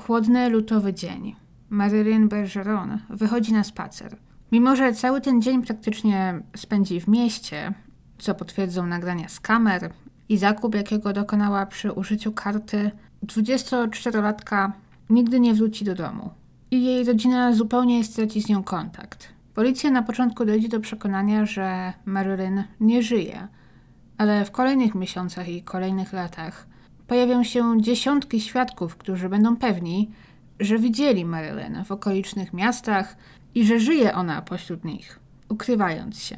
chłodny lutowy dzień. Marilyn Bergeron wychodzi na spacer. Mimo, że cały ten dzień praktycznie spędzi w mieście, co potwierdzą nagrania z kamer i zakup, jakiego dokonała przy użyciu karty, 24-latka nigdy nie wróci do domu. I jej rodzina zupełnie straci z nią kontakt. Policja na początku dojdzie do przekonania, że Marilyn nie żyje, ale w kolejnych miesiącach i kolejnych latach pojawią się dziesiątki świadków, którzy będą pewni, że widzieli Marilyn w okolicznych miastach i że żyje ona pośród nich, ukrywając się,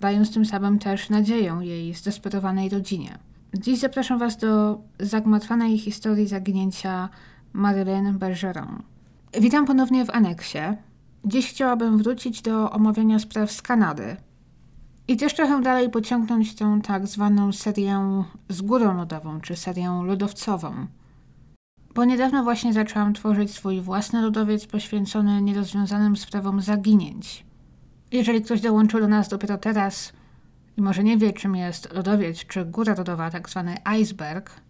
dając tym samym też nadzieję jej zdesperowanej rodzinie. Dziś zapraszam Was do zagmatwanej historii zaginięcia Marilyn Bergeron. Witam ponownie w aneksie. Dziś chciałabym wrócić do omawiania spraw z Kanady. I też trochę dalej pociągnąć tę tak zwaną serię z górą lodową, czy serię lodowcową. Bo niedawno właśnie zaczęłam tworzyć swój własny lodowiec poświęcony nierozwiązanym sprawom zaginięć. Jeżeli ktoś dołączył do nas dopiero teraz i może nie wie, czym jest lodowiec czy góra lodowa, tak zwany iceberg,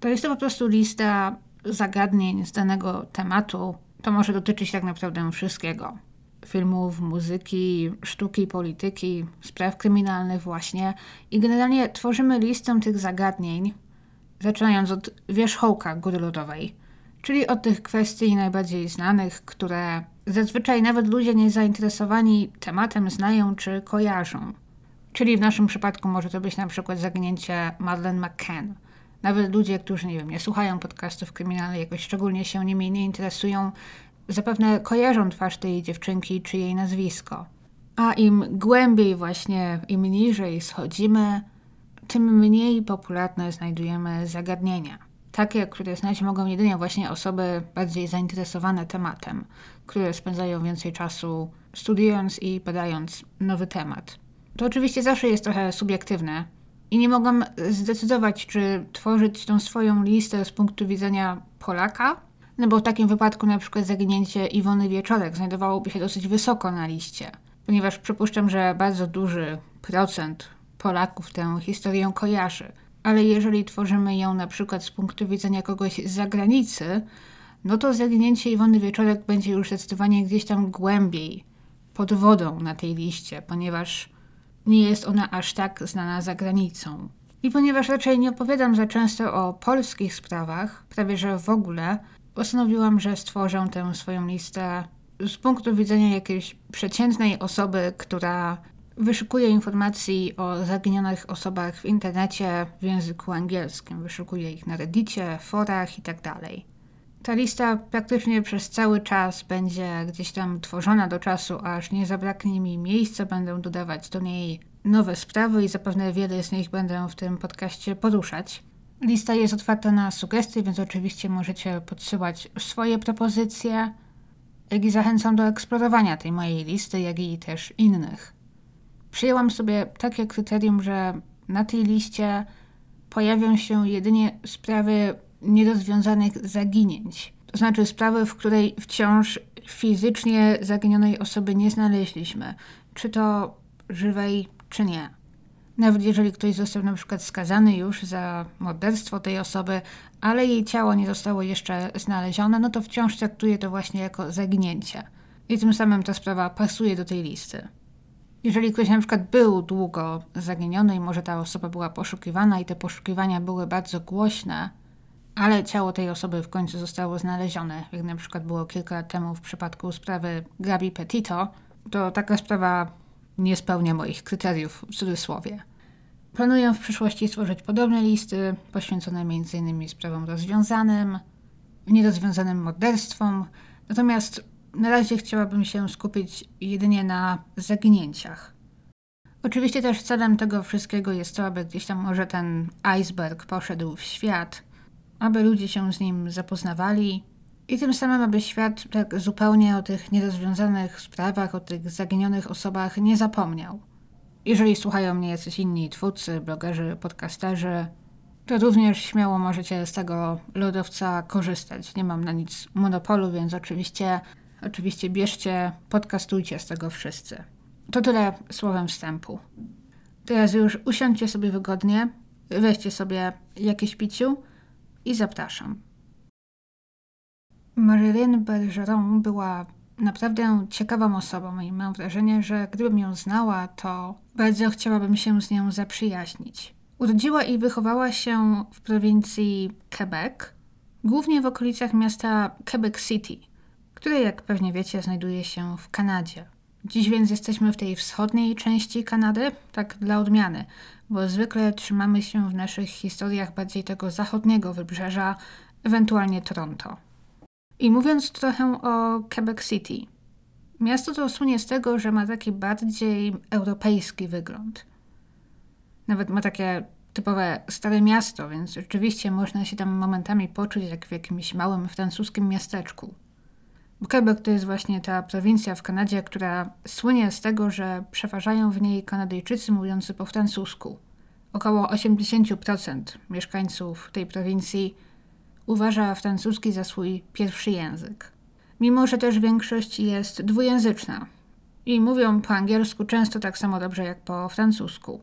to jest to po prostu lista zagadnień z danego tematu. To może dotyczyć tak naprawdę wszystkiego. Filmów, muzyki, sztuki, polityki, spraw kryminalnych właśnie. I generalnie tworzymy listę tych zagadnień, zaczynając od wierzchołka góry lodowej, czyli od tych kwestii najbardziej znanych, które zazwyczaj nawet ludzie niezainteresowani tematem znają czy kojarzą. Czyli w naszym przypadku może to być na przykład zaginięcie Madeleine McCann. Nawet ludzie, którzy nie wiem, nie słuchają podcastów kryminalnych, jakoś szczególnie się nimi nie interesują, zapewne kojarzą twarz tej dziewczynki czy jej nazwisko. A im głębiej właśnie, im niżej schodzimy, tym mniej popularne znajdujemy zagadnienia. Takie, które znać mogą jedynie właśnie osoby bardziej zainteresowane tematem, które spędzają więcej czasu studiując i badając nowy temat. To oczywiście zawsze jest trochę subiektywne i nie mogłam zdecydować, czy tworzyć tą swoją listę z punktu widzenia Polaka, no bo w takim wypadku na przykład zaginięcie Iwony Wieczorek znajdowałoby się dosyć wysoko na liście, ponieważ przypuszczam, że bardzo duży procent Polaków tę historię kojarzy. Ale jeżeli tworzymy ją na przykład z punktu widzenia kogoś z zagranicy, no to zaginięcie Iwony Wieczorek będzie już zdecydowanie gdzieś tam głębiej, pod wodą na tej liście, ponieważ nie jest ona aż tak znana za granicą. I ponieważ raczej nie opowiadam za często o polskich sprawach, prawie że w ogóle, postanowiłam, że stworzę tę swoją listę z punktu widzenia jakiejś przeciętnej osoby, która wyszukuje informacji o zaginionych osobach w internecie w języku angielskim. Wyszukuje ich na reddicie, forach itd. Tak Ta lista praktycznie przez cały czas będzie gdzieś tam tworzona do czasu, aż nie zabraknie mi miejsca. Będę dodawać do niej nowe sprawy i zapewne wiele z nich będę w tym podcaście poruszać. Lista jest otwarta na sugestie, więc oczywiście możecie podsyłać swoje propozycje, jak i zachęcam do eksplorowania tej mojej listy, jak i też innych. Przyjęłam sobie takie kryterium, że na tej liście pojawią się jedynie sprawy nierozwiązanych zaginięć. To znaczy sprawy, w której wciąż fizycznie zaginionej osoby nie znaleźliśmy. Czy to żywej, czy nie. Nawet jeżeli ktoś został na przykład skazany już za morderstwo tej osoby, ale jej ciało nie zostało jeszcze znalezione, no to wciąż traktuje to właśnie jako zaginięcie. I tym samym ta sprawa pasuje do tej listy. Jeżeli ktoś na przykład był długo zaginiony i może ta osoba była poszukiwana i te poszukiwania były bardzo głośne, ale ciało tej osoby w końcu zostało znalezione, jak na przykład było kilka lat temu w przypadku sprawy Gabi Petito, to taka sprawa nie spełnia moich kryteriów w cudzysłowie. Planuję w przyszłości stworzyć podobne listy poświęcone m.in. sprawom rozwiązanym, nierozwiązanym morderstwom, natomiast na razie chciałabym się skupić jedynie na zaginięciach. Oczywiście też celem tego wszystkiego jest to, aby gdzieś tam może ten iceberg poszedł w świat, aby ludzie się z nim zapoznawali i tym samym, aby świat tak zupełnie o tych nierozwiązanych sprawach, o tych zaginionych osobach nie zapomniał. Jeżeli słuchają mnie jacyś inni twórcy, blogerzy, podcasterzy, to również śmiało możecie z tego lodowca korzystać. Nie mam na nic monopolu, więc oczywiście Oczywiście bierzcie, podcastujcie z tego wszyscy. To tyle słowem wstępu. Teraz już usiądźcie sobie wygodnie, weźcie sobie jakieś piciu i zapraszam. Marilyn Bergeron była naprawdę ciekawą osobą i mam wrażenie, że gdybym ją znała, to bardzo chciałabym się z nią zaprzyjaźnić. Urodziła i wychowała się w prowincji Quebec, głównie w okolicach miasta Quebec City, które, jak pewnie wiecie, znajduje się w Kanadzie. Dziś więc jesteśmy w tej wschodniej części Kanady, tak dla odmiany, bo zwykle trzymamy się w naszych historiach bardziej tego zachodniego wybrzeża, ewentualnie Toronto. I mówiąc trochę o Quebec City. Miasto to słynie z tego, że ma taki bardziej europejski wygląd. Nawet ma takie typowe stare miasto, więc rzeczywiście można się tam momentami poczuć jak w jakimś małym francuskim miasteczku. Quebec to jest właśnie ta prowincja w Kanadzie, która słynie z tego, że przeważają w niej Kanadyjczycy mówiący po francusku. Około 80% mieszkańców tej prowincji uważa francuski za swój pierwszy język. Mimo, że też większość jest dwujęzyczna i mówią po angielsku często tak samo dobrze jak po francusku.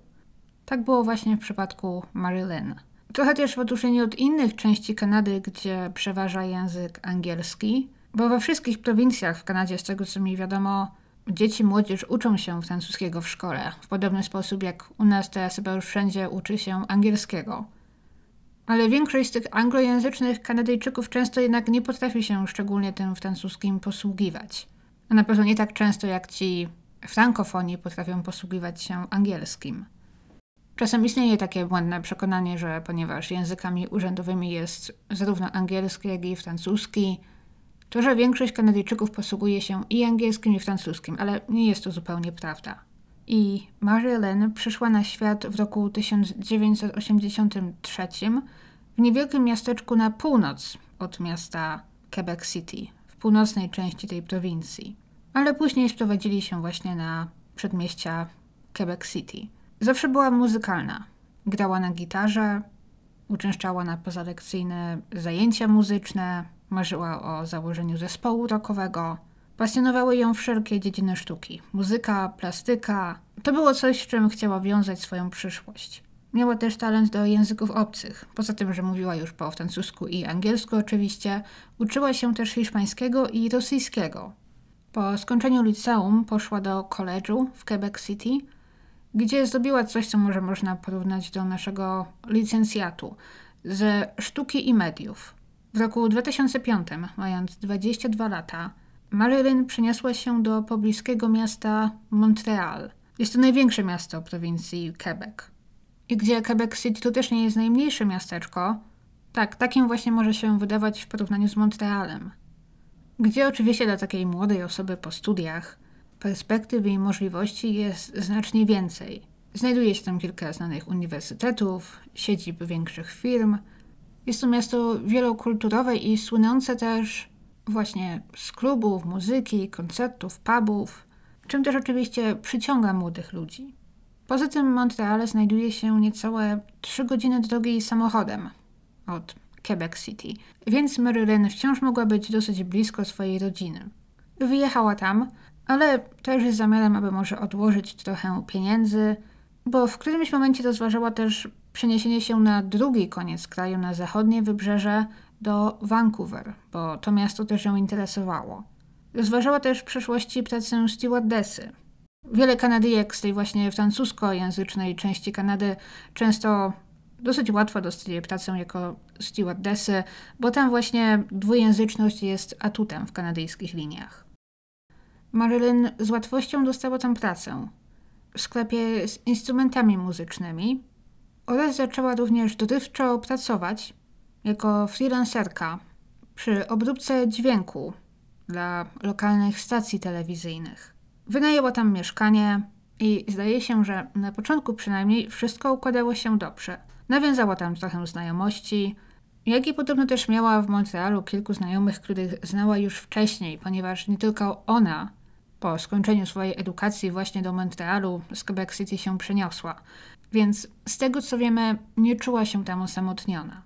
Tak było właśnie w przypadku Marilyn. Trochę też w odróżnieniu od innych części Kanady, gdzie przeważa język angielski, bo we wszystkich prowincjach w Kanadzie, z tego co mi wiadomo, dzieci, młodzież uczą się francuskiego w szkole, w podobny sposób jak u nas teraz chyba już wszędzie uczy się angielskiego. Ale większość z tych anglojęzycznych Kanadyjczyków często jednak nie potrafi się szczególnie tym francuskim posługiwać. A na pewno nie tak często jak ci frankofoni potrafią posługiwać się angielskim. Czasem istnieje takie błędne przekonanie, że ponieważ językami urzędowymi jest zarówno angielski, jak i francuski, to że większość Kanadyjczyków posługuje się i angielskim, i francuskim, ale nie jest to zupełnie prawda. I Marilyn przyszła na świat w roku 1983 w niewielkim miasteczku na północ od miasta Quebec City, w północnej części tej prowincji. Ale później sprowadzili się właśnie na przedmieścia Quebec City. Zawsze była muzykalna. Grała na gitarze, uczęszczała na pozalekcyjne zajęcia muzyczne, marzyła o założeniu zespołu rockowego. Pasjonowały ją wszelkie dziedziny sztuki. Muzyka, plastyka. To było coś, z czym chciała wiązać swoją przyszłość. Miała też talent do języków obcych. Poza tym, że mówiła już po francusku i angielsku oczywiście, uczyła się też hiszpańskiego i rosyjskiego. Po skończeniu liceum poszła do koledżu w Quebec City, gdzie zdobyła coś, co może można porównać do naszego licencjatu ze sztuki i mediów. W roku 2005, mając 22 lata, Marilyn przeniosła się do pobliskiego miasta Montreal. Jest to największe miasto prowincji Quebec. I gdzie Quebec City to też nie jest najmniejsze miasteczko, tak, takim właśnie może się wydawać w porównaniu z Montrealem. Gdzie oczywiście dla takiej młodej osoby po studiach perspektyw i możliwości jest znacznie więcej. Znajduje się tam kilka znanych uniwersytetów, siedzib większych firm. Jest to miasto wielokulturowe i słynące też właśnie z klubów, muzyki, koncertów, pubów, czym też oczywiście przyciąga młodych ludzi. Poza tym Montreal znajduje się niecałe 3 godziny drogi samochodem od Quebec City, więc Marilyn wciąż mogła być dosyć blisko swojej rodziny. Wyjechała tam, ale też z zamiarem, aby może odłożyć trochę pieniędzy, bo w którymś momencie rozważała też przeniesienie się na drugi koniec kraju, na zachodnie wybrzeże, do Vancouver, bo to miasto też ją interesowało. Rozważała też w przeszłości pracę stewardessy. Wiele Kanadyjek z tej właśnie francuskojęzycznej części Kanady często dosyć łatwo dostaje pracę jako stewardessy, bo tam właśnie dwujęzyczność jest atutem w kanadyjskich liniach. Marilyn z łatwością dostała tam pracę w sklepie z instrumentami muzycznymi oraz zaczęła również dorywczo pracować jako freelancerka przy obróbce dźwięku dla lokalnych stacji telewizyjnych. Wynajęła tam mieszkanie i zdaje się, że na początku przynajmniej wszystko układało się dobrze. Nawiązała tam trochę znajomości, jak i podobno też miała w Montrealu kilku znajomych, których znała już wcześniej, ponieważ nie tylko ona po skończeniu swojej edukacji właśnie do Montrealu z Quebec City się przeniosła. Więc z tego co wiemy, nie czuła się tam osamotniona.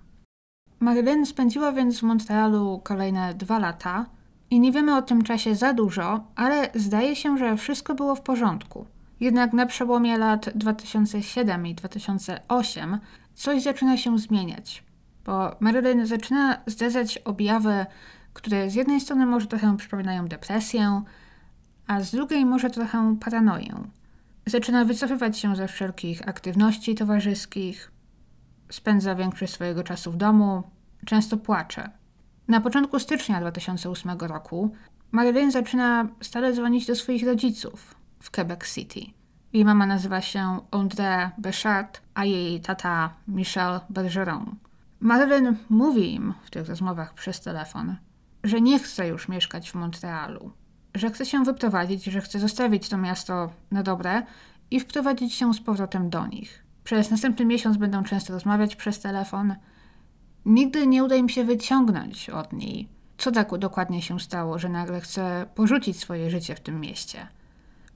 Marilyn spędziła więc w Montrealu kolejne dwa lata i nie wiemy o tym czasie za dużo, ale zdaje się, że wszystko było w porządku. Jednak na przełomie lat 2007 i 2008 coś zaczyna się zmieniać, bo Marilyn zaczyna zdarzać objawy które z jednej strony może trochę przypominają depresję, a z drugiej może trochę paranoję. Zaczyna wycofywać się ze wszelkich aktywności towarzyskich, spędza większość swojego czasu w domu, często płacze. Na początku stycznia 2008 roku Marilyn zaczyna stale dzwonić do swoich rodziców w Quebec City. Jej mama nazywa się André Béchard, a jej tata Michel Bergeron. Marilyn mówi im w tych rozmowach przez telefon, że nie chce już mieszkać w Montrealu, że chce się wyprowadzić, że chce zostawić to miasto na dobre i wprowadzić się z powrotem do nich. Przez następny miesiąc będą często rozmawiać przez telefon. Nigdy nie uda im się wyciągnąć od niej, co tak dokładnie się stało, że nagle chce porzucić swoje życie w tym mieście.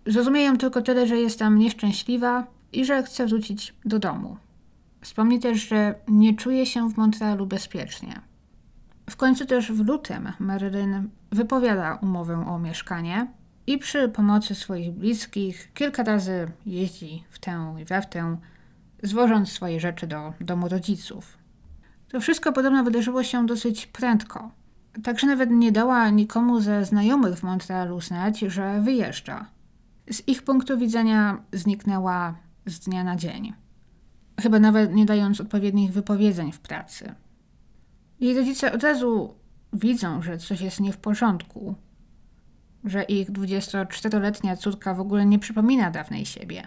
Zrozumieją tylko tyle, że jest tam nieszczęśliwa i że chce wrócić do domu. Wspomni też, że nie czuje się w Montrealu bezpiecznie. W końcu też w lutym Marilyn wypowiada umowę o mieszkanie i przy pomocy swoich bliskich kilka razy jeździ w tę i we w tę, zwożąc swoje rzeczy do domu rodziców. To wszystko podobno wydarzyło się dosyć prędko. Także nawet nie dała nikomu ze znajomych w Montrealu znać, że wyjeżdża. Z ich punktu widzenia zniknęła z dnia na dzień. Chyba nawet nie dając odpowiednich wypowiedzeń w pracy. Jej rodzice od razu widzą, że coś jest nie w porządku, że ich 24-letnia córka w ogóle nie przypomina dawnej siebie.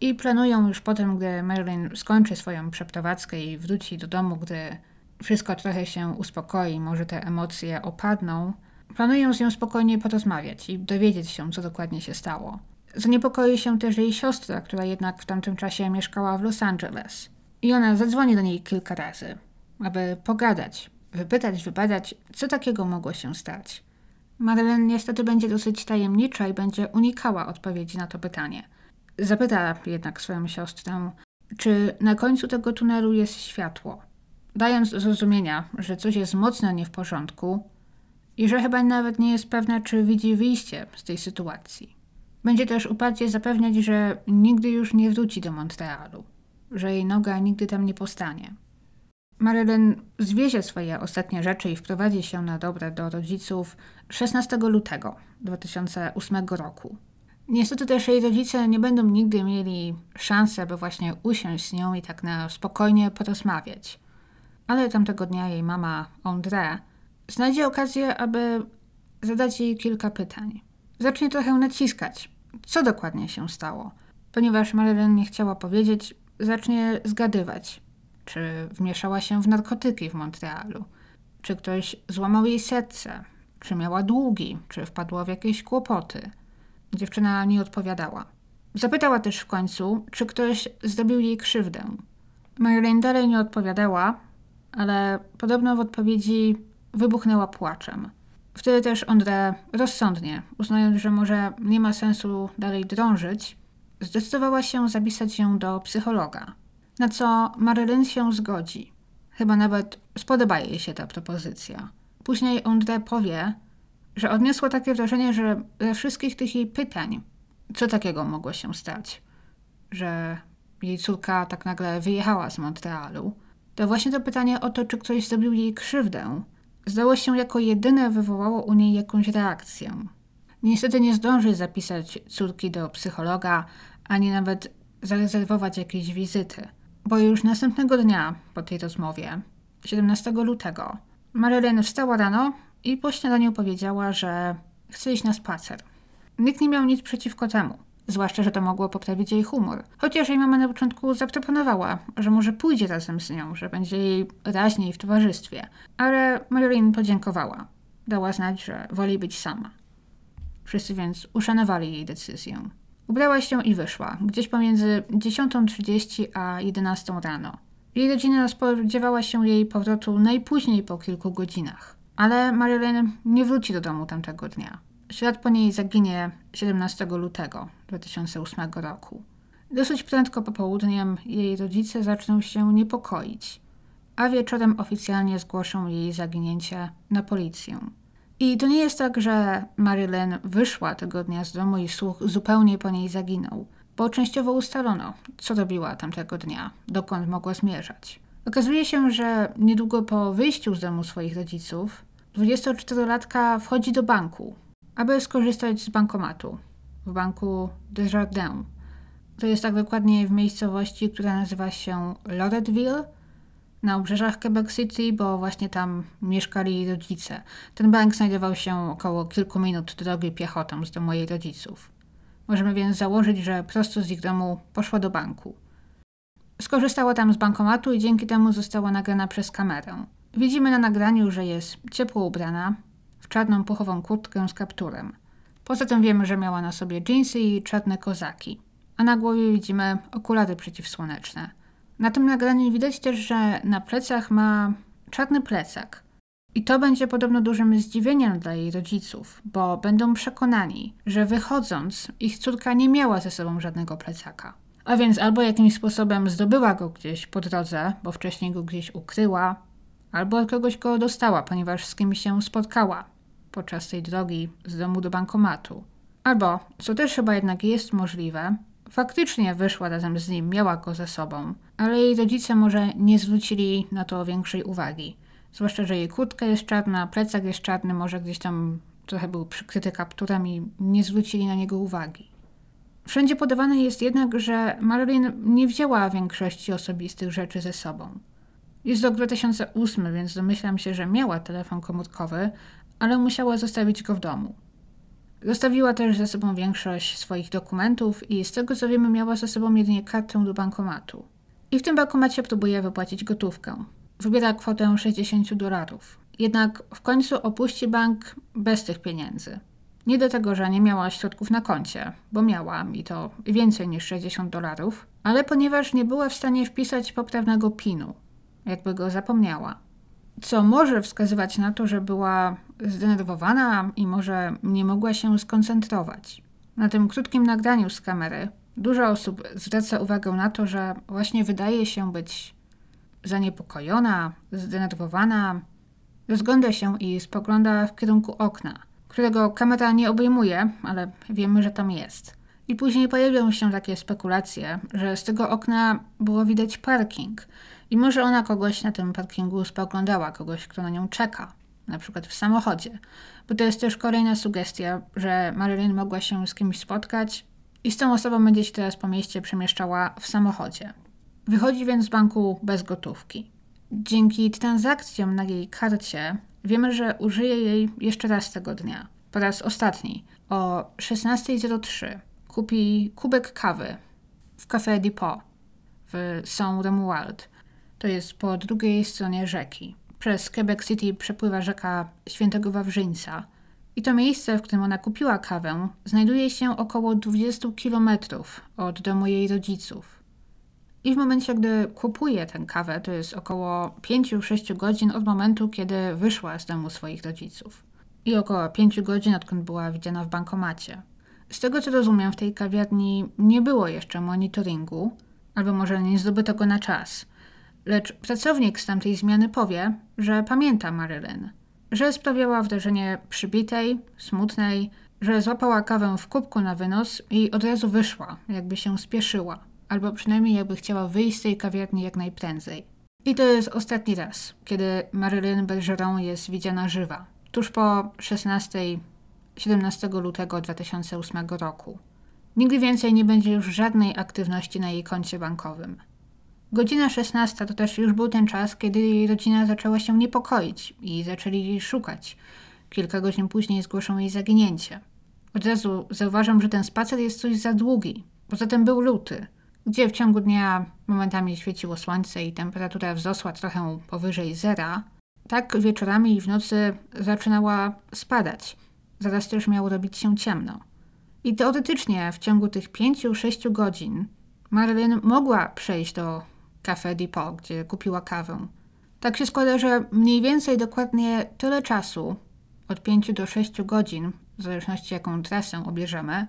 I planują już potem, gdy Marilyn skończy swoją przeprowadzkę i wróci do domu, gdy wszystko trochę się uspokoi, może te emocje opadną, planują z nią spokojnie porozmawiać i dowiedzieć się, co dokładnie się stało. Zaniepokoi się też jej siostra, która jednak w tamtym czasie mieszkała w Los Angeles. I ona zadzwoni do niej kilka razy, aby pogadać, wypytać, wybadać, co takiego mogło się stać. Marilyn niestety będzie dosyć tajemnicza i będzie unikała odpowiedzi na to pytanie. Zapyta jednak swoją siostrę, czy na końcu tego tunelu jest światło, dając do zrozumienia, że coś jest mocno nie w porządku i że chyba nawet nie jest pewna, czy widzi wyjście z tej sytuacji. Będzie też uparcie zapewniać, że nigdy już nie wróci do Montrealu, że jej noga nigdy tam nie postanie. Marilyn zwiezie swoje ostatnie rzeczy i wprowadzi się na dobre do rodziców 16 lutego 2008 roku. Niestety też jej rodzice nie będą nigdy mieli szansy, aby właśnie usiąść z nią i tak na spokojnie porozmawiać. Ale tamtego dnia jej mama, André, znajdzie okazję, aby zadać jej kilka pytań. Zacznie trochę naciskać, co dokładnie się stało. Ponieważ Marilyn nie chciała powiedzieć, zacznie zgadywać, czy wmieszała się w narkotyki w Montrealu, czy ktoś złamał jej serce, czy miała długi, czy wpadła w jakieś kłopoty. Dziewczyna nie odpowiadała. Zapytała też w końcu, czy ktoś zrobił jej krzywdę. Marilyn dalej nie odpowiadała, ale podobno w odpowiedzi wybuchnęła płaczem. Wtedy też André rozsądnie, uznając, że może nie ma sensu dalej drążyć, zdecydowała się zapisać się do psychologa, na co Marylyn się zgodzi. Chyba nawet spodoba jej się ta propozycja. Później André powie, że odniosło takie wrażenie, że ze wszystkich tych jej pytań, co takiego mogło się stać, że jej córka tak nagle wyjechała z Montrealu, to właśnie to pytanie o to, czy ktoś zrobił jej krzywdę, zdało się jako jedyne wywołało u niej jakąś reakcję. Niestety nie zdąży zapisać córki do psychologa, ani nawet zarezerwować jakiejś wizyty, bo już następnego dnia po tej rozmowie, 17 lutego, Marilyn wstała rano i po śniadaniu powiedziała, że chce iść na spacer. Nikt nie miał nic przeciwko temu. Zwłaszcza, że to mogło poprawić jej humor. Chociaż jej mama na początku zaproponowała, że może pójdzie razem z nią, że będzie jej raźniej w towarzystwie. Ale Marilyn podziękowała. Dała znać, że woli być sama. Wszyscy więc uszanowali jej decyzję. Ubrała się i wyszła, gdzieś pomiędzy 10.30 a 11 rano. Jej rodzina spodziewała się jej powrotu najpóźniej po kilku godzinach. Ale Marilyn nie wróci do domu tamtego dnia. Ślad po niej zaginie 17 lutego 2008 roku. Dosyć prędko po południem jej rodzice zaczną się niepokoić, a wieczorem oficjalnie zgłoszą jej zaginięcie na policję. I to nie jest tak, że Marilyn wyszła tego dnia z domu i słuch zupełnie po niej zaginął, bo częściowo ustalono, co robiła tamtego dnia, dokąd mogła zmierzać. Okazuje się, że niedługo po wyjściu z domu swoich rodziców 24-latka wchodzi do banku, aby skorzystać z bankomatu w banku Desjardins. To jest tak dokładnie w miejscowości, która nazywa się Loretteville na obrzeżach Quebec City, bo właśnie tam mieszkali rodzice. Ten bank znajdował się około kilku minut drogi piechotą z domu jej rodziców. Możemy więc założyć, że prosto z ich domu poszła do banku. Skorzystała tam z bankomatu i dzięki temu została nagrana przez kamerę. Widzimy na nagraniu, że jest ciepło ubrana, w czarną puchową kurtkę z kapturem. Poza tym wiemy, że miała na sobie dżinsy i czarne kozaki. A na głowie widzimy okulary przeciwsłoneczne. Na tym nagraniu widać też, że na plecach ma czarny plecak. I to będzie podobno dużym zdziwieniem dla jej rodziców, bo będą przekonani, że wychodząc, ich córka nie miała ze sobą żadnego plecaka. A więc albo jakimś sposobem zdobyła go gdzieś po drodze, bo wcześniej go gdzieś ukryła, albo od kogoś go dostała, ponieważ z kimś się spotkała podczas tej drogi z domu do bankomatu. Albo, co też chyba jednak jest możliwe, faktycznie wyszła razem z nim, miała go ze sobą, ale jej rodzice może nie zwrócili na to większej uwagi. Zwłaszcza, że jej kurtka jest czarna, plecak jest czarny, może gdzieś tam trochę był przykryty kapturem i nie zwrócili na niego uwagi. Wszędzie podawane jest jednak, że Marilyn nie wzięła większości osobistych rzeczy ze sobą. Jest rok 2008, więc domyślam się, że miała telefon komórkowy, ale musiała zostawić go w domu. Zostawiła też ze sobą większość swoich dokumentów i z tego co wiemy miała ze sobą jedynie kartę do bankomatu. I w tym bankomacie próbuje wypłacić gotówkę. Wybiera kwotę 60 dolarów. Jednak w końcu opuści bank bez tych pieniędzy. Nie do tego, że nie miała środków na koncie, bo miała i to więcej niż 60 dolarów, ale ponieważ nie była w stanie wpisać poprawnego PIN-u, jakby go zapomniała. Co może wskazywać na to, że była zdenerwowana i może nie mogła się skoncentrować. Na tym krótkim nagraniu z kamery dużo osób zwraca uwagę na to, że właśnie wydaje się być zaniepokojona, zdenerwowana, rozgląda się i spogląda w kierunku okna, którego kamera nie obejmuje, ale wiemy, że tam jest. I później pojawią się takie spekulacje, że z tego okna było widać parking i może ona kogoś na tym parkingu spoglądała, kogoś, kto na nią czeka, na przykład w samochodzie. Bo to jest też kolejna sugestia, że Marilyn mogła się z kimś spotkać i z tą osobą będzie się teraz po mieście przemieszczała w samochodzie. Wychodzi więc z banku bez gotówki. Dzięki transakcjom na jej karcie wiemy, że użyje jej jeszcze raz tego dnia. Po raz ostatni. O 16.03 kupi kubek kawy w Café Depot w Saint-Romuald. To jest po drugiej stronie rzeki. Przez Quebec City przepływa rzeka Świętego Wawrzyńca. I to miejsce, w którym ona kupiła kawę, znajduje się około 20 kilometrów od domu jej rodziców. I w momencie, gdy kupuje tę kawę, to jest około 5-6 godzin od momentu, kiedy wyszła z domu swoich rodziców. I około 5 godzin, odkąd była widziana w bankomacie. Z tego co rozumiem, w tej kawiarni nie było jeszcze monitoringu, albo może nie zdobyto go na czas. Lecz pracownik z tamtej zmiany powie, że pamięta Marylyn, że sprawiała wrażenie przybitej, smutnej, że złapała kawę w kubku na wynos i od razu wyszła, jakby się spieszyła, albo przynajmniej jakby chciała wyjść z tej kawiarni jak najprędzej. I to jest ostatni raz, kiedy Marylyn Bergeron jest widziana żywa, tuż po 16 17 lutego 2008 roku. Nigdy więcej nie będzie już żadnej aktywności na jej koncie bankowym. Godzina 16 to też już był ten czas, kiedy rodzina zaczęła się niepokoić i zaczęli jej szukać. Kilka godzin później zgłoszą jej zaginięcie. Od razu zauważam, że ten spacer jest coś za długi. Poza tym był luty, gdzie w ciągu dnia momentami świeciło słońce i temperatura wzrosła trochę powyżej zera. Tak wieczorami i w nocy zaczynała spadać. Zaraz też miało robić się ciemno. I teoretycznie w ciągu tych 5-6 godzin Marilyn mogła przejść do Café Depot, gdzie kupiła kawę. Tak się składa, że mniej więcej dokładnie tyle czasu, od 5 do 6 godzin, w zależności jaką trasę obierzemy,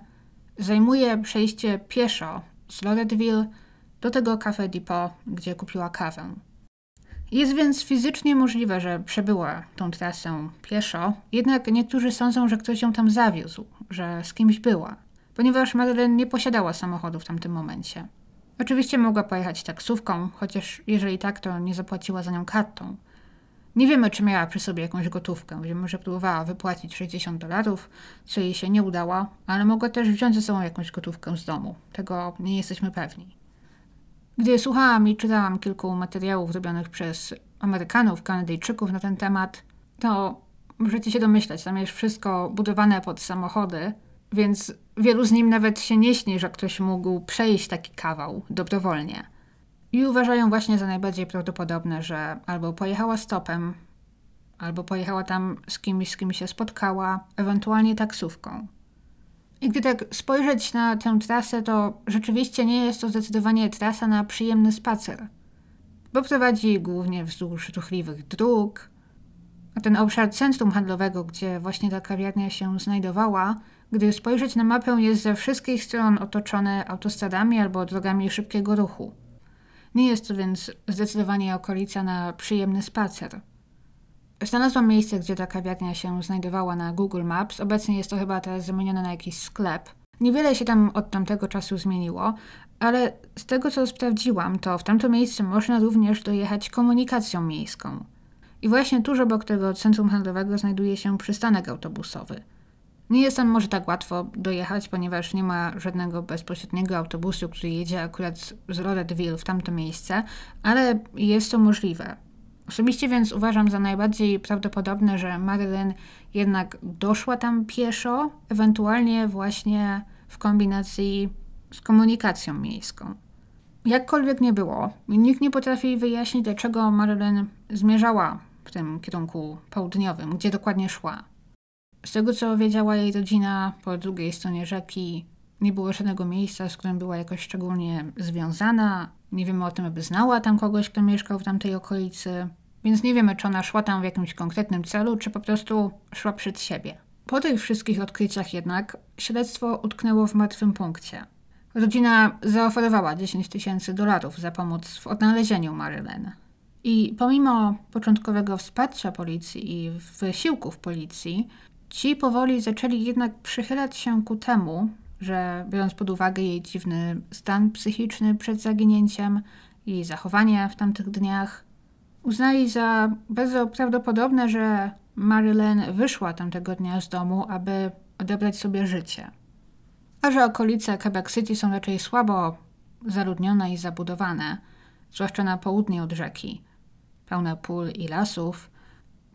zajmuje przejście pieszo z Loretteville do tego Café Depot, gdzie kupiła kawę. Jest więc fizycznie możliwe, że przebyła tą trasę pieszo, jednak niektórzy sądzą, że ktoś ją tam zawiózł, że z kimś była, ponieważ Madeleine nie posiadała samochodu w tamtym momencie. Oczywiście mogła pojechać taksówką, chociaż jeżeli tak, to nie zapłaciła za nią kartą. Nie wiemy, czy miała przy sobie jakąś gotówkę. Wiemy, że próbowała wypłacić 60 dolarów, co jej się nie udało, ale mogła też wziąć ze sobą jakąś gotówkę z domu. Tego nie jesteśmy pewni. Gdy słuchałam i czytałam kilku materiałów robionych przez Amerykanów, Kanadyjczyków na ten temat, to możecie się domyśleć, tam jest wszystko budowane pod samochody, więc wielu z nim nawet się nie śni, że ktoś mógł przejść taki kawał dobrowolnie. I uważają właśnie za najbardziej prawdopodobne, że albo pojechała stopem, albo pojechała tam z kimś, z kim się spotkała, ewentualnie taksówką. I gdy tak spojrzeć na tę trasę, to rzeczywiście nie jest to zdecydowanie trasa na przyjemny spacer, bo prowadzi głównie wzdłuż ruchliwych dróg, a ten obszar centrum handlowego, gdzie właśnie ta kawiarnia się znajdowała, gdy spojrzeć na mapę, jest ze wszystkich stron otoczony autostradami albo drogami szybkiego ruchu. Nie jest to więc zdecydowanie okolica na przyjemny spacer. Znalazłam miejsce, gdzie ta kawiarnia się znajdowała na Google Maps. Obecnie jest to chyba teraz zamienione na jakiś sklep. Niewiele się tam od tamtego czasu zmieniło, ale z tego co sprawdziłam, to w tamto miejsce można również dojechać komunikacją miejską. I właśnie tuż obok tego centrum handlowego znajduje się przystanek autobusowy. Nie jest tam może tak łatwo dojechać, ponieważ nie ma żadnego bezpośredniego autobusu, który jedzie akurat z Loretteville w tamto miejsce, ale jest to możliwe. Osobiście więc uważam za najbardziej prawdopodobne, że Marilyn jednak doszła tam pieszo, ewentualnie właśnie w kombinacji z komunikacją miejską. Jakkolwiek nie było, nikt nie potrafi wyjaśnić, dlaczego Marilyn zmierzała w tym kierunku południowym, gdzie dokładnie szła. Z tego co wiedziała jej rodzina, po drugiej stronie rzeki nie było żadnego miejsca, z którym była jakoś szczególnie związana. Nie wiemy o tym, aby znała tam kogoś, kto mieszkał w tamtej okolicy. Więc nie wiemy, czy ona szła tam w jakimś konkretnym celu, czy po prostu szła przed siebie. Po tych wszystkich odkryciach jednak śledztwo utknęło w martwym punkcie. Rodzina zaoferowała 10 tysięcy dolarów za pomoc w odnalezieniu Marilyn. I pomimo początkowego wsparcia policji i wysiłków policji, ci powoli zaczęli jednak przychylać się ku temu, że biorąc pod uwagę jej dziwny stan psychiczny przed zaginięciem, jej zachowanie w tamtych dniach, uznali za bardzo prawdopodobne, że Marilyn wyszła tamtego dnia z domu, aby odebrać sobie życie. A że okolice Quebec City są raczej słabo zaludnione i zabudowane, zwłaszcza na południe od rzeki, pełne pól i lasów,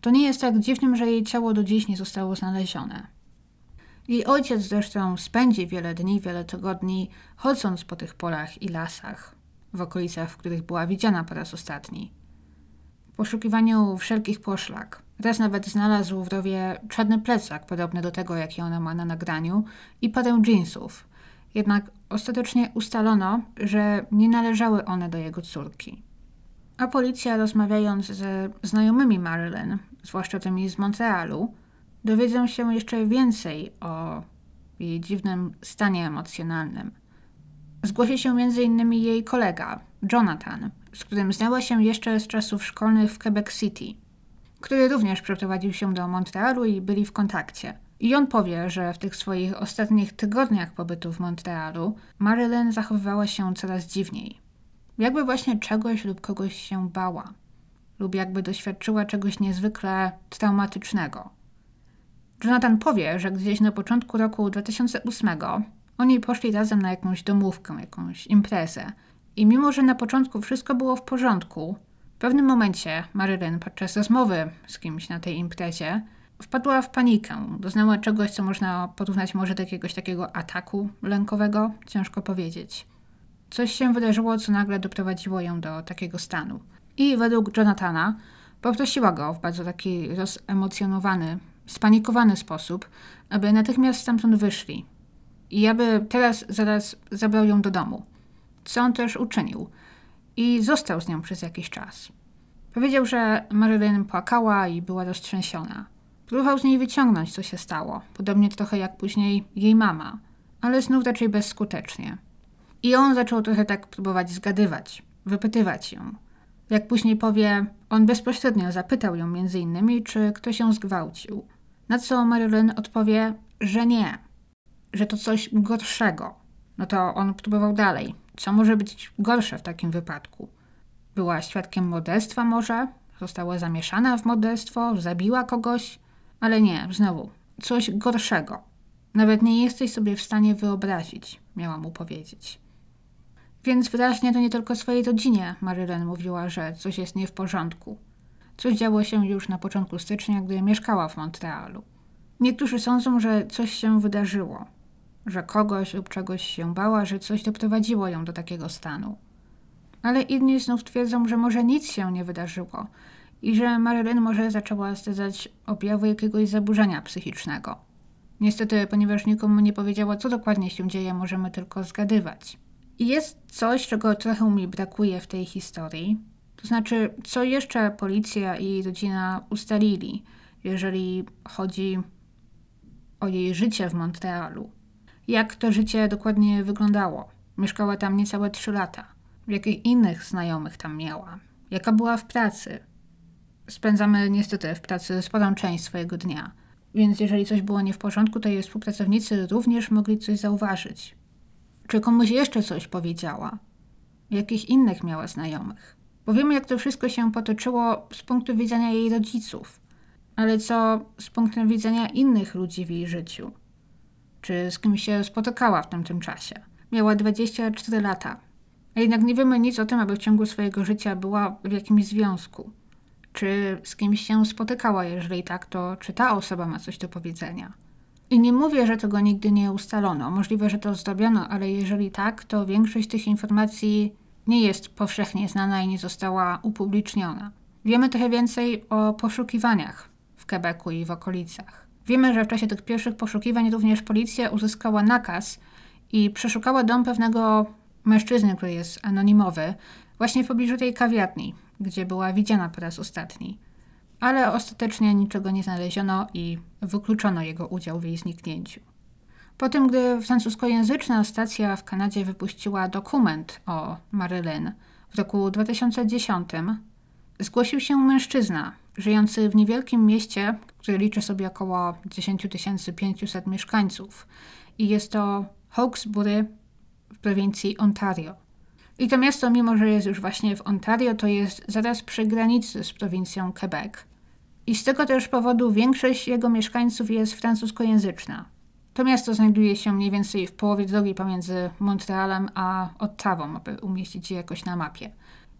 to nie jest tak dziwnym, że jej ciało do dziś nie zostało znalezione. Jej ojciec zresztą spędzi wiele dni, wiele tygodni chodząc po tych polach i lasach, w okolicach, w których była widziana po raz ostatni. W poszukiwaniu wszelkich poszlak. Raz nawet znalazł w rowie czarny plecak, podobny do tego, jaki ona ma na nagraniu, i parę jeansów. Jednak ostatecznie ustalono, że nie należały one do jego córki. A policja, rozmawiając ze znajomymi Marilyn, zwłaszcza tymi z Montrealu, dowiedzą się jeszcze więcej o jej dziwnym stanie emocjonalnym. Zgłosi się m.in. jej kolega, Jonathan, z którym znała się jeszcze z czasów szkolnych w Quebec City, który również przeprowadził się do Montrealu i byli w kontakcie. I on powie, że w tych swoich ostatnich tygodniach pobytu w Montrealu Marilyn zachowywała się coraz dziwniej. Jakby właśnie czegoś lub kogoś się bała, lub jakby doświadczyła czegoś niezwykle traumatycznego. Jonathan powie, że gdzieś na początku roku 2008 oni poszli razem na jakąś domówkę, jakąś imprezę. I mimo, że na początku wszystko było w porządku, w pewnym momencie Marilyn podczas rozmowy z kimś na tej imprezie wpadła w panikę. Doznała czegoś, co można porównać może do jakiegoś takiego ataku lękowego, ciężko powiedzieć. Coś się wydarzyło, co nagle doprowadziło ją do takiego stanu. I według Jonathana poprosiła go w bardzo taki rozemocjonowany, spanikowany sposób, aby natychmiast stamtąd wyszli. I aby teraz zaraz zabrał ją do domu. Co on też uczynił. I został z nią przez jakiś czas. Powiedział, że Marilyn płakała i była roztrzęsiona. Próbował z niej wyciągnąć, co się stało, podobnie trochę jak później jej mama, ale znów raczej bezskutecznie. I on zaczął trochę tak próbować zgadywać, wypytywać ją. Jak później powie, on bezpośrednio zapytał ją innymi, czy ktoś ją zgwałcił. Na co Marilyn odpowie, że nie, że to coś gorszego. No to on próbował dalej. Co może być gorsze w takim wypadku? Była świadkiem morderstwa może? została zamieszana w morderstwo, zabiła kogoś, ale nie, znowu, coś gorszego. Nawet nie jesteś sobie w stanie wyobrazić, miała mu powiedzieć. Więc wyraźnie to nie tylko swojej rodzinie Marylen mówiła, że coś jest nie w porządku. Coś działo się już na początku stycznia, gdy mieszkała w Montrealu. Niektórzy sądzą, że coś się wydarzyło, że kogoś lub czegoś się bała, że coś doprowadziło ją do takiego stanu. Ale inni znów twierdzą, że może nic się nie wydarzyło i że Marilyn może zaczęła stezać objawy jakiegoś zaburzenia psychicznego. Niestety, ponieważ nikomu nie powiedziała, co dokładnie się dzieje, możemy tylko zgadywać. I jest coś, czego trochę mi brakuje w tej historii. To znaczy, co jeszcze policja i rodzina ustalili, jeżeli chodzi o jej życie w Montrealu. Jak to życie dokładnie wyglądało? Mieszkała tam niecałe trzy lata. Jakich innych znajomych tam miała? Jaka była w pracy? Spędzamy niestety w pracy sporą część swojego dnia. Więc jeżeli coś było nie w porządku, to jej współpracownicy również mogli coś zauważyć. Czy komuś jeszcze coś powiedziała? Jakich innych miała znajomych? Bo wiemy, jak to wszystko się potoczyło z punktu widzenia jej rodziców. Ale co z punktu widzenia innych ludzi w jej życiu? Czy z kim się spotykała w tamtym czasie? Miała 24 lata, a jednak nie wiemy nic o tym, aby w ciągu swojego życia była w jakimś związku. Czy z kimś się spotykała? Jeżeli tak, to czy ta osoba ma coś do powiedzenia? I nie mówię, że tego nigdy nie ustalono. Możliwe, że to zrobiono, ale jeżeli tak, to większość tych informacji nie jest powszechnie znana i nie została upubliczniona. Wiemy trochę więcej o poszukiwaniach w Quebecu i w okolicach. Wiemy, że w czasie tych pierwszych poszukiwań również policja uzyskała nakaz i przeszukała dom pewnego mężczyzny, który jest anonimowy, właśnie w pobliżu tej kawiarni, gdzie była widziana po raz ostatni. Ale ostatecznie niczego nie znaleziono i wykluczono jego udział w jej zniknięciu. Po tym, gdy francuskojęzyczna stacja w Kanadzie wypuściła dokument o Marylyn w roku 2010, zgłosił się mężczyzna żyjący w niewielkim mieście, które liczy sobie około 10 500 mieszkańców i jest to Hawkesbury w prowincji Ontario. I to miasto, mimo że jest już właśnie w Ontario, to jest zaraz przy granicy z prowincją Quebec. I z tego też powodu większość jego mieszkańców jest francuskojęzyczna. To miasto znajduje się mniej więcej w połowie drogi pomiędzy Montrealem a Ottawą, aby umieścić je jakoś na mapie.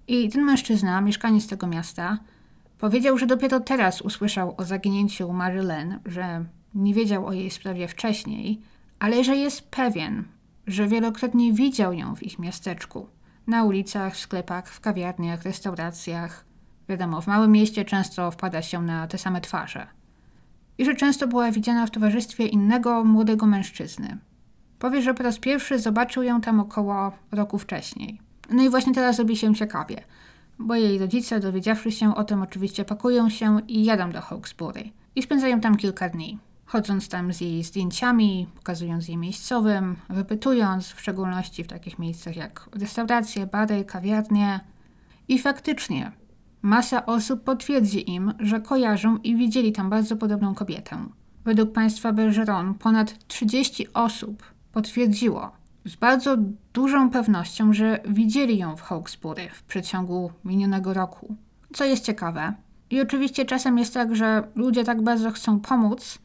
I ten mężczyzna, mieszkaniec tego miasta, powiedział, że dopiero teraz usłyszał o zaginięciu Marilyn, że nie wiedział o jej sprawie wcześniej, ale że jest pewien, że wielokrotnie widział ją w ich miasteczku. Na ulicach, w sklepach, w kawiarniach, restauracjach. Wiadomo, w małym mieście często wpada się na te same twarze i że często była widziana w towarzystwie innego młodego mężczyzny. Powie, że po raz pierwszy zobaczył ją tam około roku wcześniej. No i właśnie teraz robi się ciekawie, bo jej rodzice, dowiedziawszy się o tym, oczywiście pakują się i jadą do Hawkesbury i spędzają tam kilka dni. Chodząc tam z jej zdjęciami, pokazując je miejscowym, wypytując, w szczególności w takich miejscach jak restauracje, bary, kawiarnie. I faktycznie Masa osób potwierdzi im, że kojarzą i widzieli tam bardzo podobną kobietę. Według państwa Bergeron ponad 30 osób potwierdziło z bardzo dużą pewnością, że widzieli ją w Hawkesbury w przeciągu minionego roku. Co jest ciekawe. I oczywiście czasem jest tak, że ludzie tak bardzo chcą pomóc,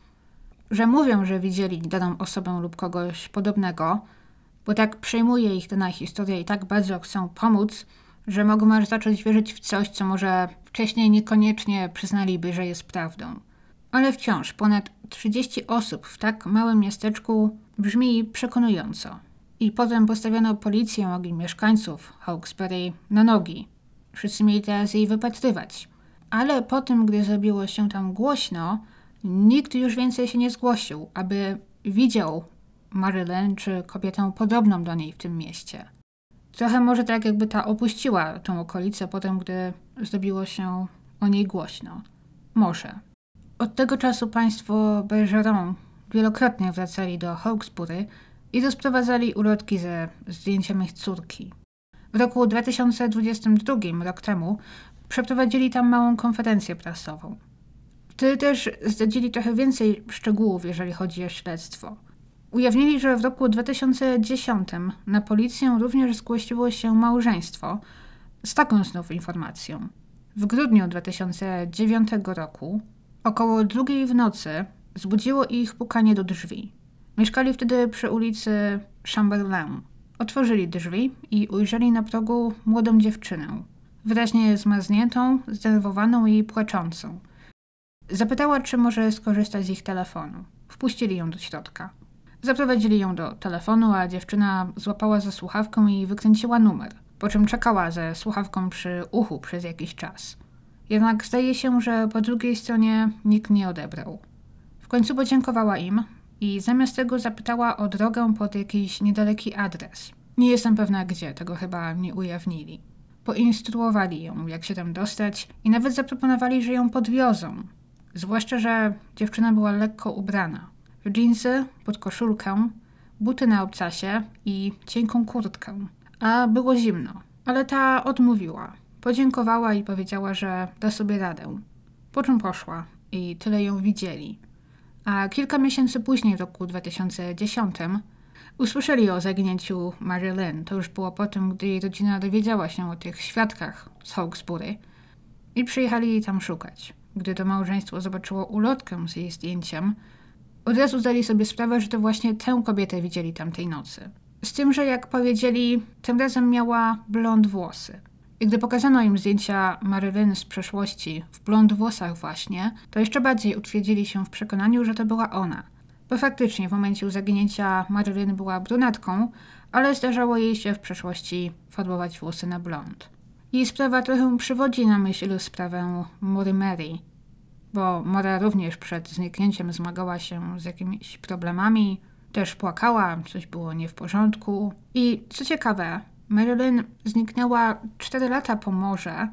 że mówią, że widzieli daną osobę lub kogoś podobnego, bo tak przejmuje ich dana historia i tak bardzo chcą pomóc, że mogą aż zacząć wierzyć w coś, co może wcześniej niekoniecznie przyznaliby, że jest prawdą. Ale wciąż ponad 30 osób w tak małym miasteczku brzmi przekonująco. I potem postawiono policję i mieszkańców Hawkesbury na nogi. Wszyscy mieli teraz jej wypatrywać. Ale po tym, gdy zrobiło się tam głośno, nikt już więcej się nie zgłosił, aby widział Marilyn czy kobietę podobną do niej w tym mieście. Trochę może tak, jakby ta opuściła tą okolicę potem, gdy zrobiło się o niej głośno. Może. Od tego czasu państwo Bergeron wielokrotnie wracali do Hawkesbury i rozprowadzali ulotki ze zdjęciem ich córki. W roku 2022, rok temu, przeprowadzili tam małą konferencję prasową. Wtedy też zdradzili trochę więcej szczegółów, jeżeli chodzi o śledztwo. Ujawnili, że w roku 2010 na policję również zgłosiło się małżeństwo z taką znów informacją, W grudniu 2009 roku, około drugiej w nocy, zbudziło ich pukanie do drzwi. Mieszkali wtedy przy ulicy Chamberlain. Otworzyli drzwi i ujrzeli na progu młodą dziewczynę, wyraźnie zmarzniętą, zdenerwowaną i płaczącą. Zapytała, czy może skorzystać z ich telefonu. Wpuścili ją do środka. Zaprowadzili ją do telefonu, a dziewczyna złapała za słuchawkę i wykręciła numer, po czym czekała ze słuchawką przy uchu przez jakiś czas. Jednak zdaje się, że po drugiej stronie nikt nie odebrał. W końcu podziękowała im i zamiast tego zapytała o drogę pod jakiś niedaleki adres. Nie jestem pewna gdzie, tego chyba nie ujawnili. Poinstruowali ją, jak się tam dostać i nawet zaproponowali, że ją podwiozą. Zwłaszcza, że dziewczyna była lekko ubrana. Dżinsy, podkoszulkę, buty na obcasie i cienką kurtkę. A było zimno, ale ta odmówiła. Podziękowała i powiedziała, że da sobie radę. Po czym poszła i tyle ją widzieli. A kilka miesięcy później, w roku 2010, usłyszeli o zaginięciu Marilyn. To już było po tym, gdy jej rodzina dowiedziała się o tych świadkach z Hawkesbury i przyjechali jej tam szukać. Gdy to małżeństwo zobaczyło ulotkę z jej zdjęciem, od razu zdali sobie sprawę, że to właśnie tę kobietę widzieli tamtej nocy. Z tym, że jak powiedzieli, tym razem miała blond włosy. I gdy pokazano im zdjęcia Marylyn z przeszłości, w blond włosach właśnie, to jeszcze bardziej utwierdzili się w przekonaniu, że to była ona. Bo faktycznie w momencie zaginięcia Marylyn była brunatką, ale zdarzało jej się w przeszłości farbować włosy na blond. I sprawa trochę przywodzi na myśl sprawę Mury Mary, bo Mora również przed zniknięciem zmagała się z jakimiś problemami, też płakała, coś było nie w porządku. I co ciekawe, Marilyn zniknęła 4 lata po morze,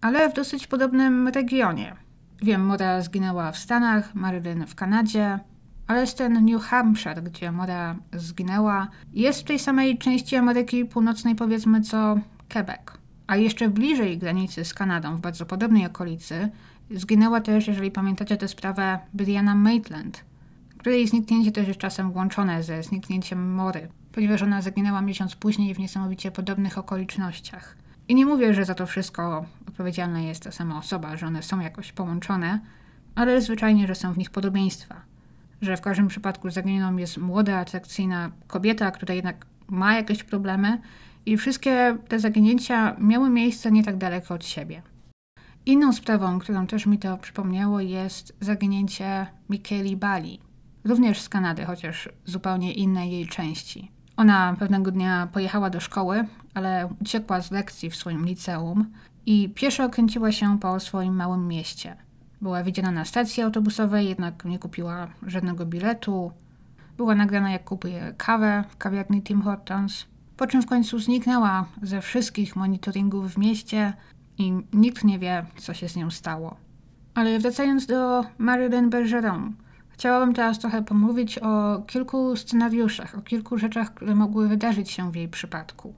ale w dosyć podobnym regionie. Wiem, Mora zginęła w Stanach, Marilyn w Kanadzie, ale jest ten New Hampshire, gdzie Mora zginęła, jest w tej samej części Ameryki Północnej, powiedzmy, co Quebec. A jeszcze bliżej granicy z Kanadą, w bardzo podobnej okolicy, zginęła też, jeżeli pamiętacie tę sprawę, Brianna Maitland, której zniknięcie też jest czasem łączone ze zniknięciem Mory ponieważ ona zaginęła miesiąc później w niesamowicie podobnych okolicznościach. I nie mówię, że za to wszystko odpowiedzialna jest ta sama osoba, że one są jakoś połączone, ale zwyczajnie, że są w nich podobieństwa. Że w każdym przypadku zaginioną jest młoda, atrakcyjna kobieta, która jednak ma jakieś problemy i wszystkie te zaginięcia miały miejsce nie tak daleko od siebie. Inną sprawą, którą też mi to przypomniało, jest zaginięcie Michaeli Bali, również z Kanady, chociaż zupełnie innej jej części. Ona pewnego dnia pojechała do szkoły, ale uciekła z lekcji w swoim liceum i pieszo kręciła się po swoim małym mieście. Była widziana na stacji autobusowej, jednak nie kupiła żadnego biletu. Była nagrana jak kupuje kawę w kawiarni Tim Hortons, po czym w końcu zniknęła ze wszystkich monitoringów w mieście i nikt nie wie, co się z nią stało. Ale wracając do Marilyn Bergeron, Chciałabym teraz trochę pomówić o kilku scenariuszach, o kilku rzeczach, które mogły wydarzyć się w jej przypadku.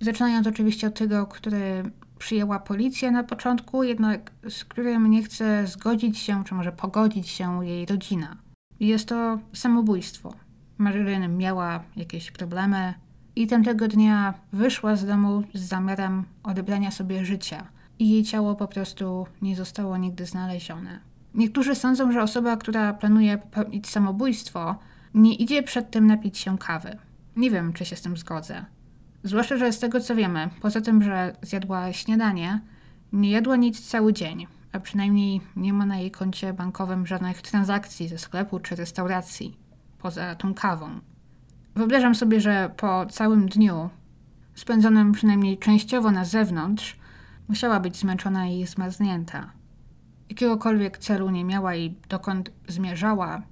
Zaczynając oczywiście od tego, który przyjęła policja na początku, jednak z którym nie chce zgodzić się, czy może pogodzić się jej rodzina. Jest to samobójstwo. Marilyn miała jakieś problemy i tamtego dnia wyszła z domu z zamiarem odebrania sobie życia i jej ciało po prostu nie zostało nigdy znalezione. Niektórzy sądzą, że osoba, która planuje popełnić samobójstwo, nie idzie przed tym napić się kawy. Nie wiem, czy się z tym zgodzę. Zwłaszcza, że z tego co wiemy, poza tym, że zjadła śniadanie, nie jadła nic cały dzień, a przynajmniej nie ma na jej koncie bankowym żadnych transakcji ze sklepu czy restauracji, poza tą kawą. Wyobrażam sobie, że po całym dniu, spędzonym przynajmniej częściowo na zewnątrz, musiała być zmęczona i zmarznięta jakiegokolwiek celu nie miała i dokąd zmierzała,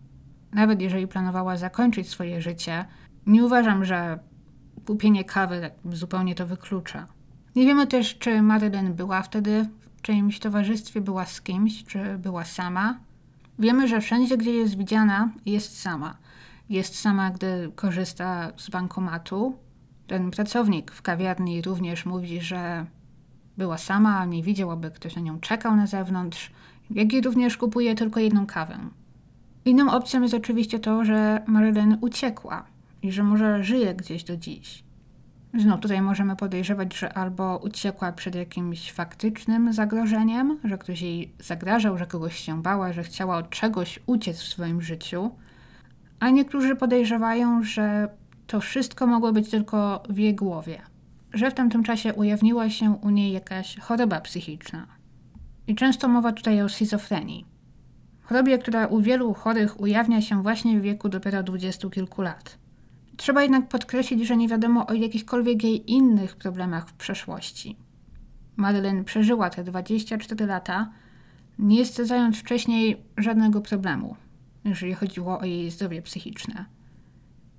nawet jeżeli planowała zakończyć swoje życie, nie uważam, że kupienie kawy zupełnie to wyklucza. Nie wiemy też, czy Marilyn była wtedy w czyimś towarzystwie, była z kimś, czy była sama. Wiemy, że wszędzie, gdzie jest widziana, jest sama. Jest sama, gdy korzysta z bankomatu. Ten pracownik w kawiarni również mówi, że była sama, nie widział, aby ktoś na nią czekał na zewnątrz jak i również kupuje tylko jedną kawę. Inną opcją jest oczywiście to, że Marilyn uciekła i że może żyje gdzieś do dziś. Znów tutaj możemy podejrzewać, że albo uciekła przed jakimś faktycznym zagrożeniem, że ktoś jej zagrażał, że kogoś się bała, że chciała od czegoś uciec w swoim życiu, a niektórzy podejrzewają, że to wszystko mogło być tylko w jej głowie, że w tamtym czasie ujawniła się u niej jakaś choroba psychiczna. I często mowa tutaj o schizofrenii. Chorobie, która u wielu chorych ujawnia się właśnie w wieku dopiero dwudziestu kilku lat. Trzeba jednak podkreślić, że nie wiadomo o jakichkolwiek jej innych problemach w przeszłości. Madeline przeżyła te 24 lata, nie stwierdzając wcześniej żadnego problemu, jeżeli chodziło o jej zdrowie psychiczne.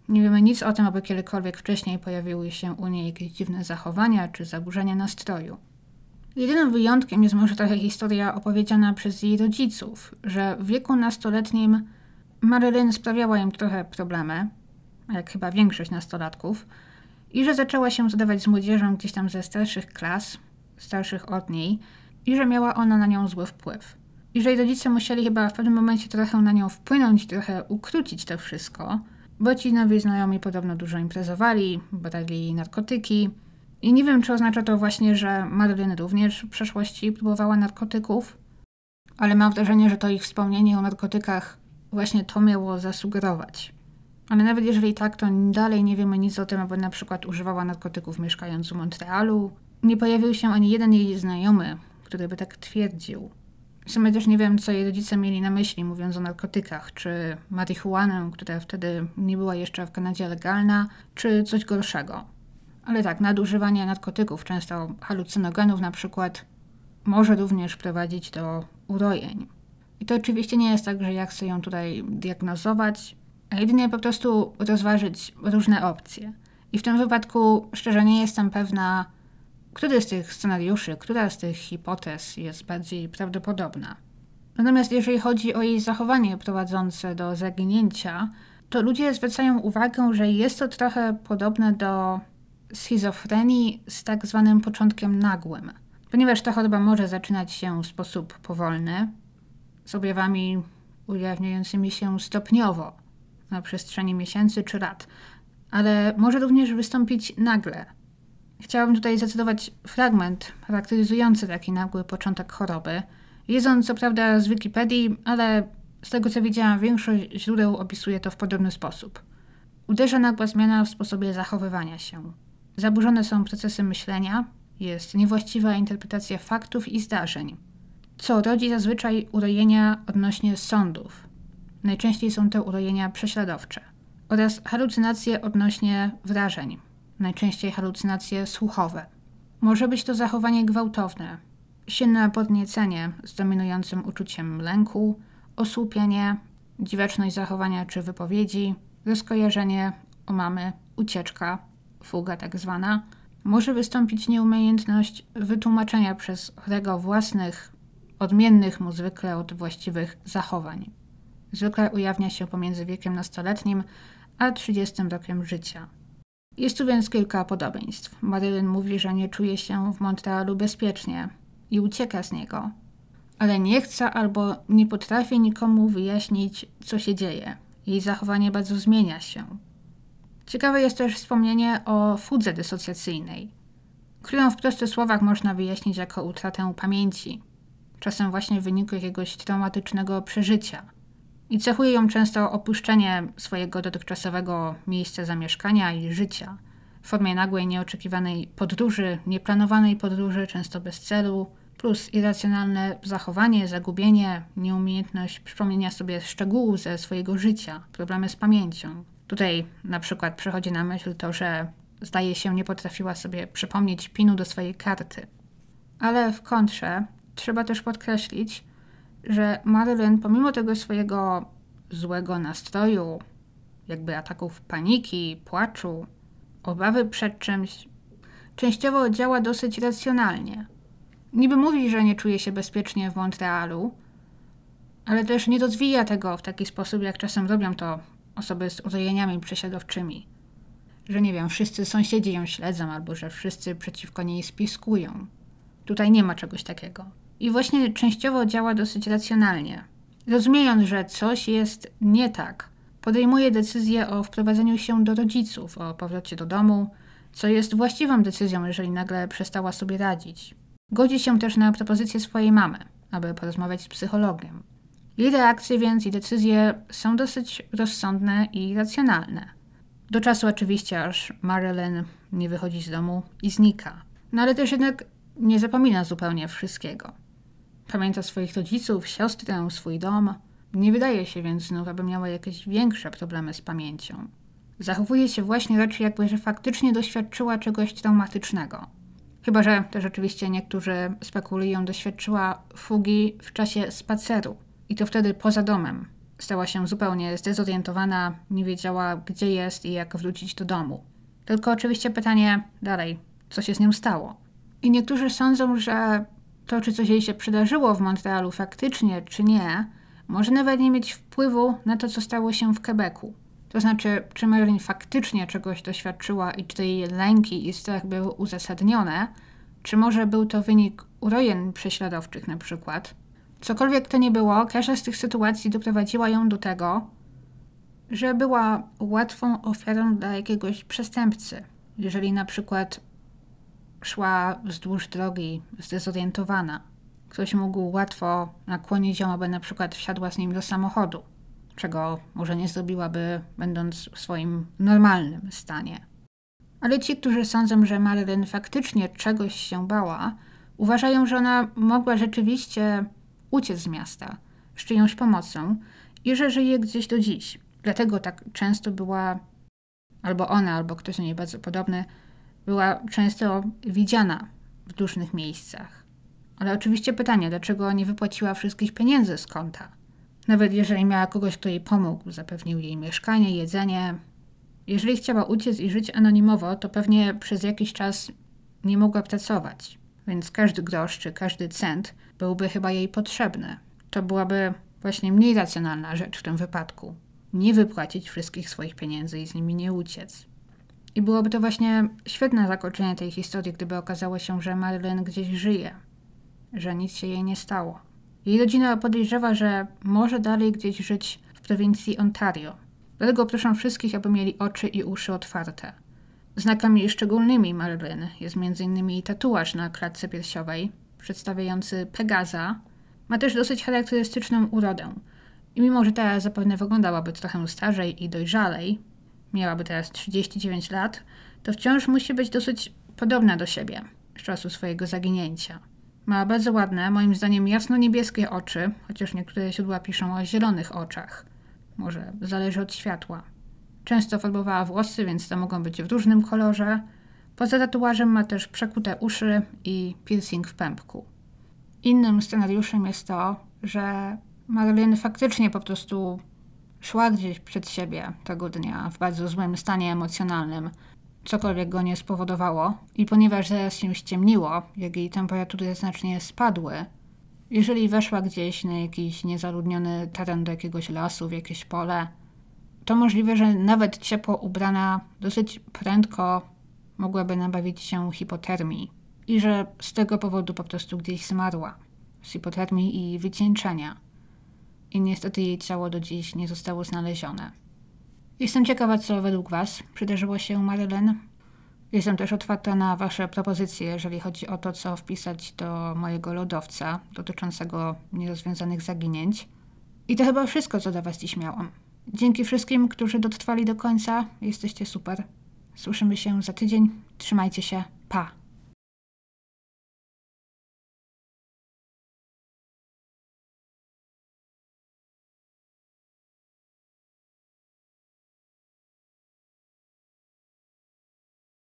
Nie wiemy nic o tym, aby kiedykolwiek wcześniej pojawiły się u niej jakieś dziwne zachowania czy zaburzenia nastroju. Jedynym wyjątkiem jest może trochę historia opowiedziana przez jej rodziców, że w wieku nastoletnim Marilyn sprawiała im trochę problemy, jak chyba większość nastolatków, i że zaczęła się zadawać z młodzieżą gdzieś tam ze starszych klas, starszych od niej, i że miała ona na nią zły wpływ. I że jej rodzice musieli chyba w pewnym momencie trochę na nią wpłynąć, trochę ukrócić to wszystko, bo ci nowi znajomi podobno dużo imprezowali, brali narkotyki. I nie wiem, czy oznacza to właśnie, że Madeline również w przeszłości próbowała narkotyków, ale mam wrażenie, że to ich wspomnienie o narkotykach właśnie to miało zasugerować. Ale nawet jeżeli tak, to dalej nie wiemy nic o tym, aby na przykład używała narkotyków mieszkając w Montrealu. Nie pojawił się ani jeden jej znajomy, który by tak twierdził. W sumie też nie wiem, co jej rodzice mieli na myśli, mówiąc o narkotykach, czy marihuanę, która wtedy nie była jeszcze w Kanadzie legalna, czy coś gorszego. Ale tak, nadużywanie narkotyków, często halucynogenów na przykład, może również prowadzić do urojeń. I to oczywiście nie jest tak, że ja chcę ją tutaj diagnozować, a jedynie po prostu rozważyć różne opcje. I w tym wypadku szczerze nie jestem pewna, który z tych scenariuszy, która z tych hipotez jest bardziej prawdopodobna. Natomiast jeżeli chodzi o jej zachowanie prowadzące do zaginięcia, to ludzie zwracają uwagę, że jest to trochę podobne do schizofrenii z tak zwanym początkiem nagłym. Ponieważ ta choroba może zaczynać się w sposób powolny, z objawami ujawniającymi się stopniowo na przestrzeni miesięcy czy lat, ale może również wystąpić nagle. Chciałabym tutaj zacytować fragment charakteryzujący taki nagły początek choroby. Jest on co prawda z Wikipedii, ale z tego co widziałam, większość źródeł opisuje to w podobny sposób. Uderza nagła zmiana w sposobie zachowywania się. Zaburzone są procesy myślenia, jest niewłaściwa interpretacja faktów i zdarzeń, co rodzi zazwyczaj urojenia odnośnie sądów. Najczęściej są to urojenia prześladowcze oraz halucynacje odnośnie wrażeń, najczęściej halucynacje słuchowe. Może być to zachowanie gwałtowne, silne podniecenie z dominującym uczuciem lęku, osłupienie, dziwaczność zachowania czy wypowiedzi, rozkojarzenie omamy, ucieczka, fuga tak zwana. Może wystąpić nieumiejętność wytłumaczenia przez chorego własnych, odmiennych mu zwykle od właściwych zachowań. Zwykle ujawnia się pomiędzy wiekiem nastoletnim a 30 rokiem życia. Jest tu więc kilka podobieństw. Marilyn mówi, że nie czuje się w Montrealu bezpiecznie i ucieka z niego, ale nie chce albo nie potrafi nikomu wyjaśnić, co się dzieje. Jej zachowanie bardzo zmienia się. Ciekawe jest też wspomnienie o fudze dysocjacyjnej, którą w prostych słowach można wyjaśnić jako utratę pamięci, czasem właśnie w wyniku jakiegoś traumatycznego przeżycia. I cechuje ją często opuszczenie swojego dotychczasowego miejsca zamieszkania i życia w formie nagłej, nieoczekiwanej podróży, nieplanowanej podróży, często bez celu, plus irracjonalne zachowanie, zagubienie, nieumiejętność przypomnienia sobie szczegółów ze swojego życia, problemy z pamięcią. Tutaj na przykład przychodzi na myśl to, że zdaje się nie potrafiła sobie przypomnieć pinu do swojej karty. Ale w kontrze trzeba też podkreślić, że Marilyn pomimo tego swojego złego nastroju, jakby ataków paniki, płaczu, obawy przed czymś, częściowo działa dosyć racjonalnie. Niby mówi, że nie czuje się bezpiecznie w Montrealu, ale też nie rozwija tego w taki sposób, jak czasem robią to osoby z urojeniami prześladowczymi. Że nie wiem, wszyscy sąsiedzi ją śledzą, albo że wszyscy przeciwko niej spiskują. Tutaj nie ma czegoś takiego. I właśnie częściowo działa dosyć racjonalnie. Rozumiejąc, że coś jest nie tak, podejmuje decyzję o wprowadzeniu się do rodziców, o powrocie do domu co jest właściwą decyzją, jeżeli nagle przestała sobie radzić. Godzi się też na propozycję swojej mamy, aby porozmawiać z psychologiem. Jej reakcje więc i decyzje są dosyć rozsądne i racjonalne. Do czasu oczywiście, aż Marilyn nie wychodzi z domu i znika. No ale też jednak nie zapomina zupełnie wszystkiego. Pamięta swoich rodziców, siostrę, swój dom. Nie wydaje się więc znów, aby miała jakieś większe problemy z pamięcią. Zachowuje się właśnie raczej jakby, że faktycznie doświadczyła czegoś traumatycznego. Chyba, że też oczywiście niektórzy spekulują, doświadczyła fugi w czasie spaceru. I to wtedy poza domem. Stała się zupełnie zdezorientowana, nie wiedziała gdzie jest i jak wrócić do domu. Tylko oczywiście pytanie dalej, co się z nią stało? I niektórzy sądzą, że to, czy coś jej się przydarzyło w Montrealu faktycznie, czy nie, może nawet nie mieć wpływu na to, co stało się w Quebecu. To znaczy, czy Marilyn faktycznie czegoś doświadczyła i czy jej lęki i strach były uzasadnione, czy może był to wynik urojeń prześladowczych na przykład. Cokolwiek to nie było, każda z tych sytuacji doprowadziła ją do tego, że była łatwą ofiarą dla jakiegoś przestępcy. Jeżeli na przykład szła wzdłuż drogi zdezorientowana, ktoś mógł łatwo nakłonić ją, aby na przykład wsiadła z nim do samochodu czego może nie zrobiłaby, będąc w swoim normalnym stanie. Ale ci, którzy sądzą, że Marilyn faktycznie czegoś się bała, uważają, że ona mogła rzeczywiście uciec z miasta z czyjąś pomocą i że żyje gdzieś do dziś. Dlatego tak często była, albo ona, albo ktoś do niej bardzo podobny, była często widziana w różnych miejscach. Ale oczywiście pytanie, dlaczego nie wypłaciła wszystkich pieniędzy z konta? Nawet jeżeli miała kogoś, kto jej pomógł, zapewnił jej mieszkanie, jedzenie. Jeżeli chciała uciec i żyć anonimowo, to pewnie przez jakiś czas nie mogła pracować, więc każdy grosz czy każdy cent byłby chyba jej potrzebny. To byłaby właśnie mniej racjonalna rzecz w tym wypadku. Nie wypłacić wszystkich swoich pieniędzy i z nimi nie uciec. I byłoby to właśnie świetne zakończenie tej historii, gdyby okazało się, że Marilyn gdzieś żyje, że nic się jej nie stało. Jej rodzina podejrzewa, że może dalej gdzieś żyć w prowincji Ontario. Dlatego proszę wszystkich, aby mieli oczy i uszy otwarte. Znakami szczególnymi Marilyn jest m.in. tatuaż na klatce piersiowej, przedstawiający Pegaza. Ma też dosyć charakterystyczną urodę. I mimo, że teraz zapewne wyglądałaby trochę starzej i dojrzalej, miałaby teraz 39 lat, to wciąż musi być dosyć podobna do siebie z czasu swojego zaginięcia. Ma bardzo ładne, moim zdaniem jasno-niebieskie oczy, chociaż niektóre źródła piszą o zielonych oczach. Może zależy od światła. Często farbowała włosy, więc to mogą być w różnym kolorze. Poza tatuażem ma też przekute uszy i piercing w pępku. Innym scenariuszem jest to, że Marilyn faktycznie po prostu szła gdzieś przed siebie tego dnia w bardzo złym stanie emocjonalnym, cokolwiek go nie spowodowało. I ponieważ zaraz się ściemniło, jak jej temperatury znacznie spadły, jeżeli weszła gdzieś na jakiś niezaludniony teren do jakiegoś lasu, w jakieś pole, to możliwe, że nawet ciepło ubrana dosyć prędko mogłaby nabawić się hipotermii i że z tego powodu po prostu gdzieś zmarła. Z hipotermii i wycieńczenia. I niestety jej ciało do dziś nie zostało znalezione. Jestem ciekawa, co według Was przydarzyło się Marylyn. Jestem też otwarta na Wasze propozycje, jeżeli chodzi o to, co wpisać do mojego lodowca dotyczącego nierozwiązanych zaginięć. I to chyba wszystko, co dla Was dziś miałam. Dzięki wszystkim, którzy dotrwali do końca. Jesteście super. Słyszymy się za tydzień. Trzymajcie się. Pa!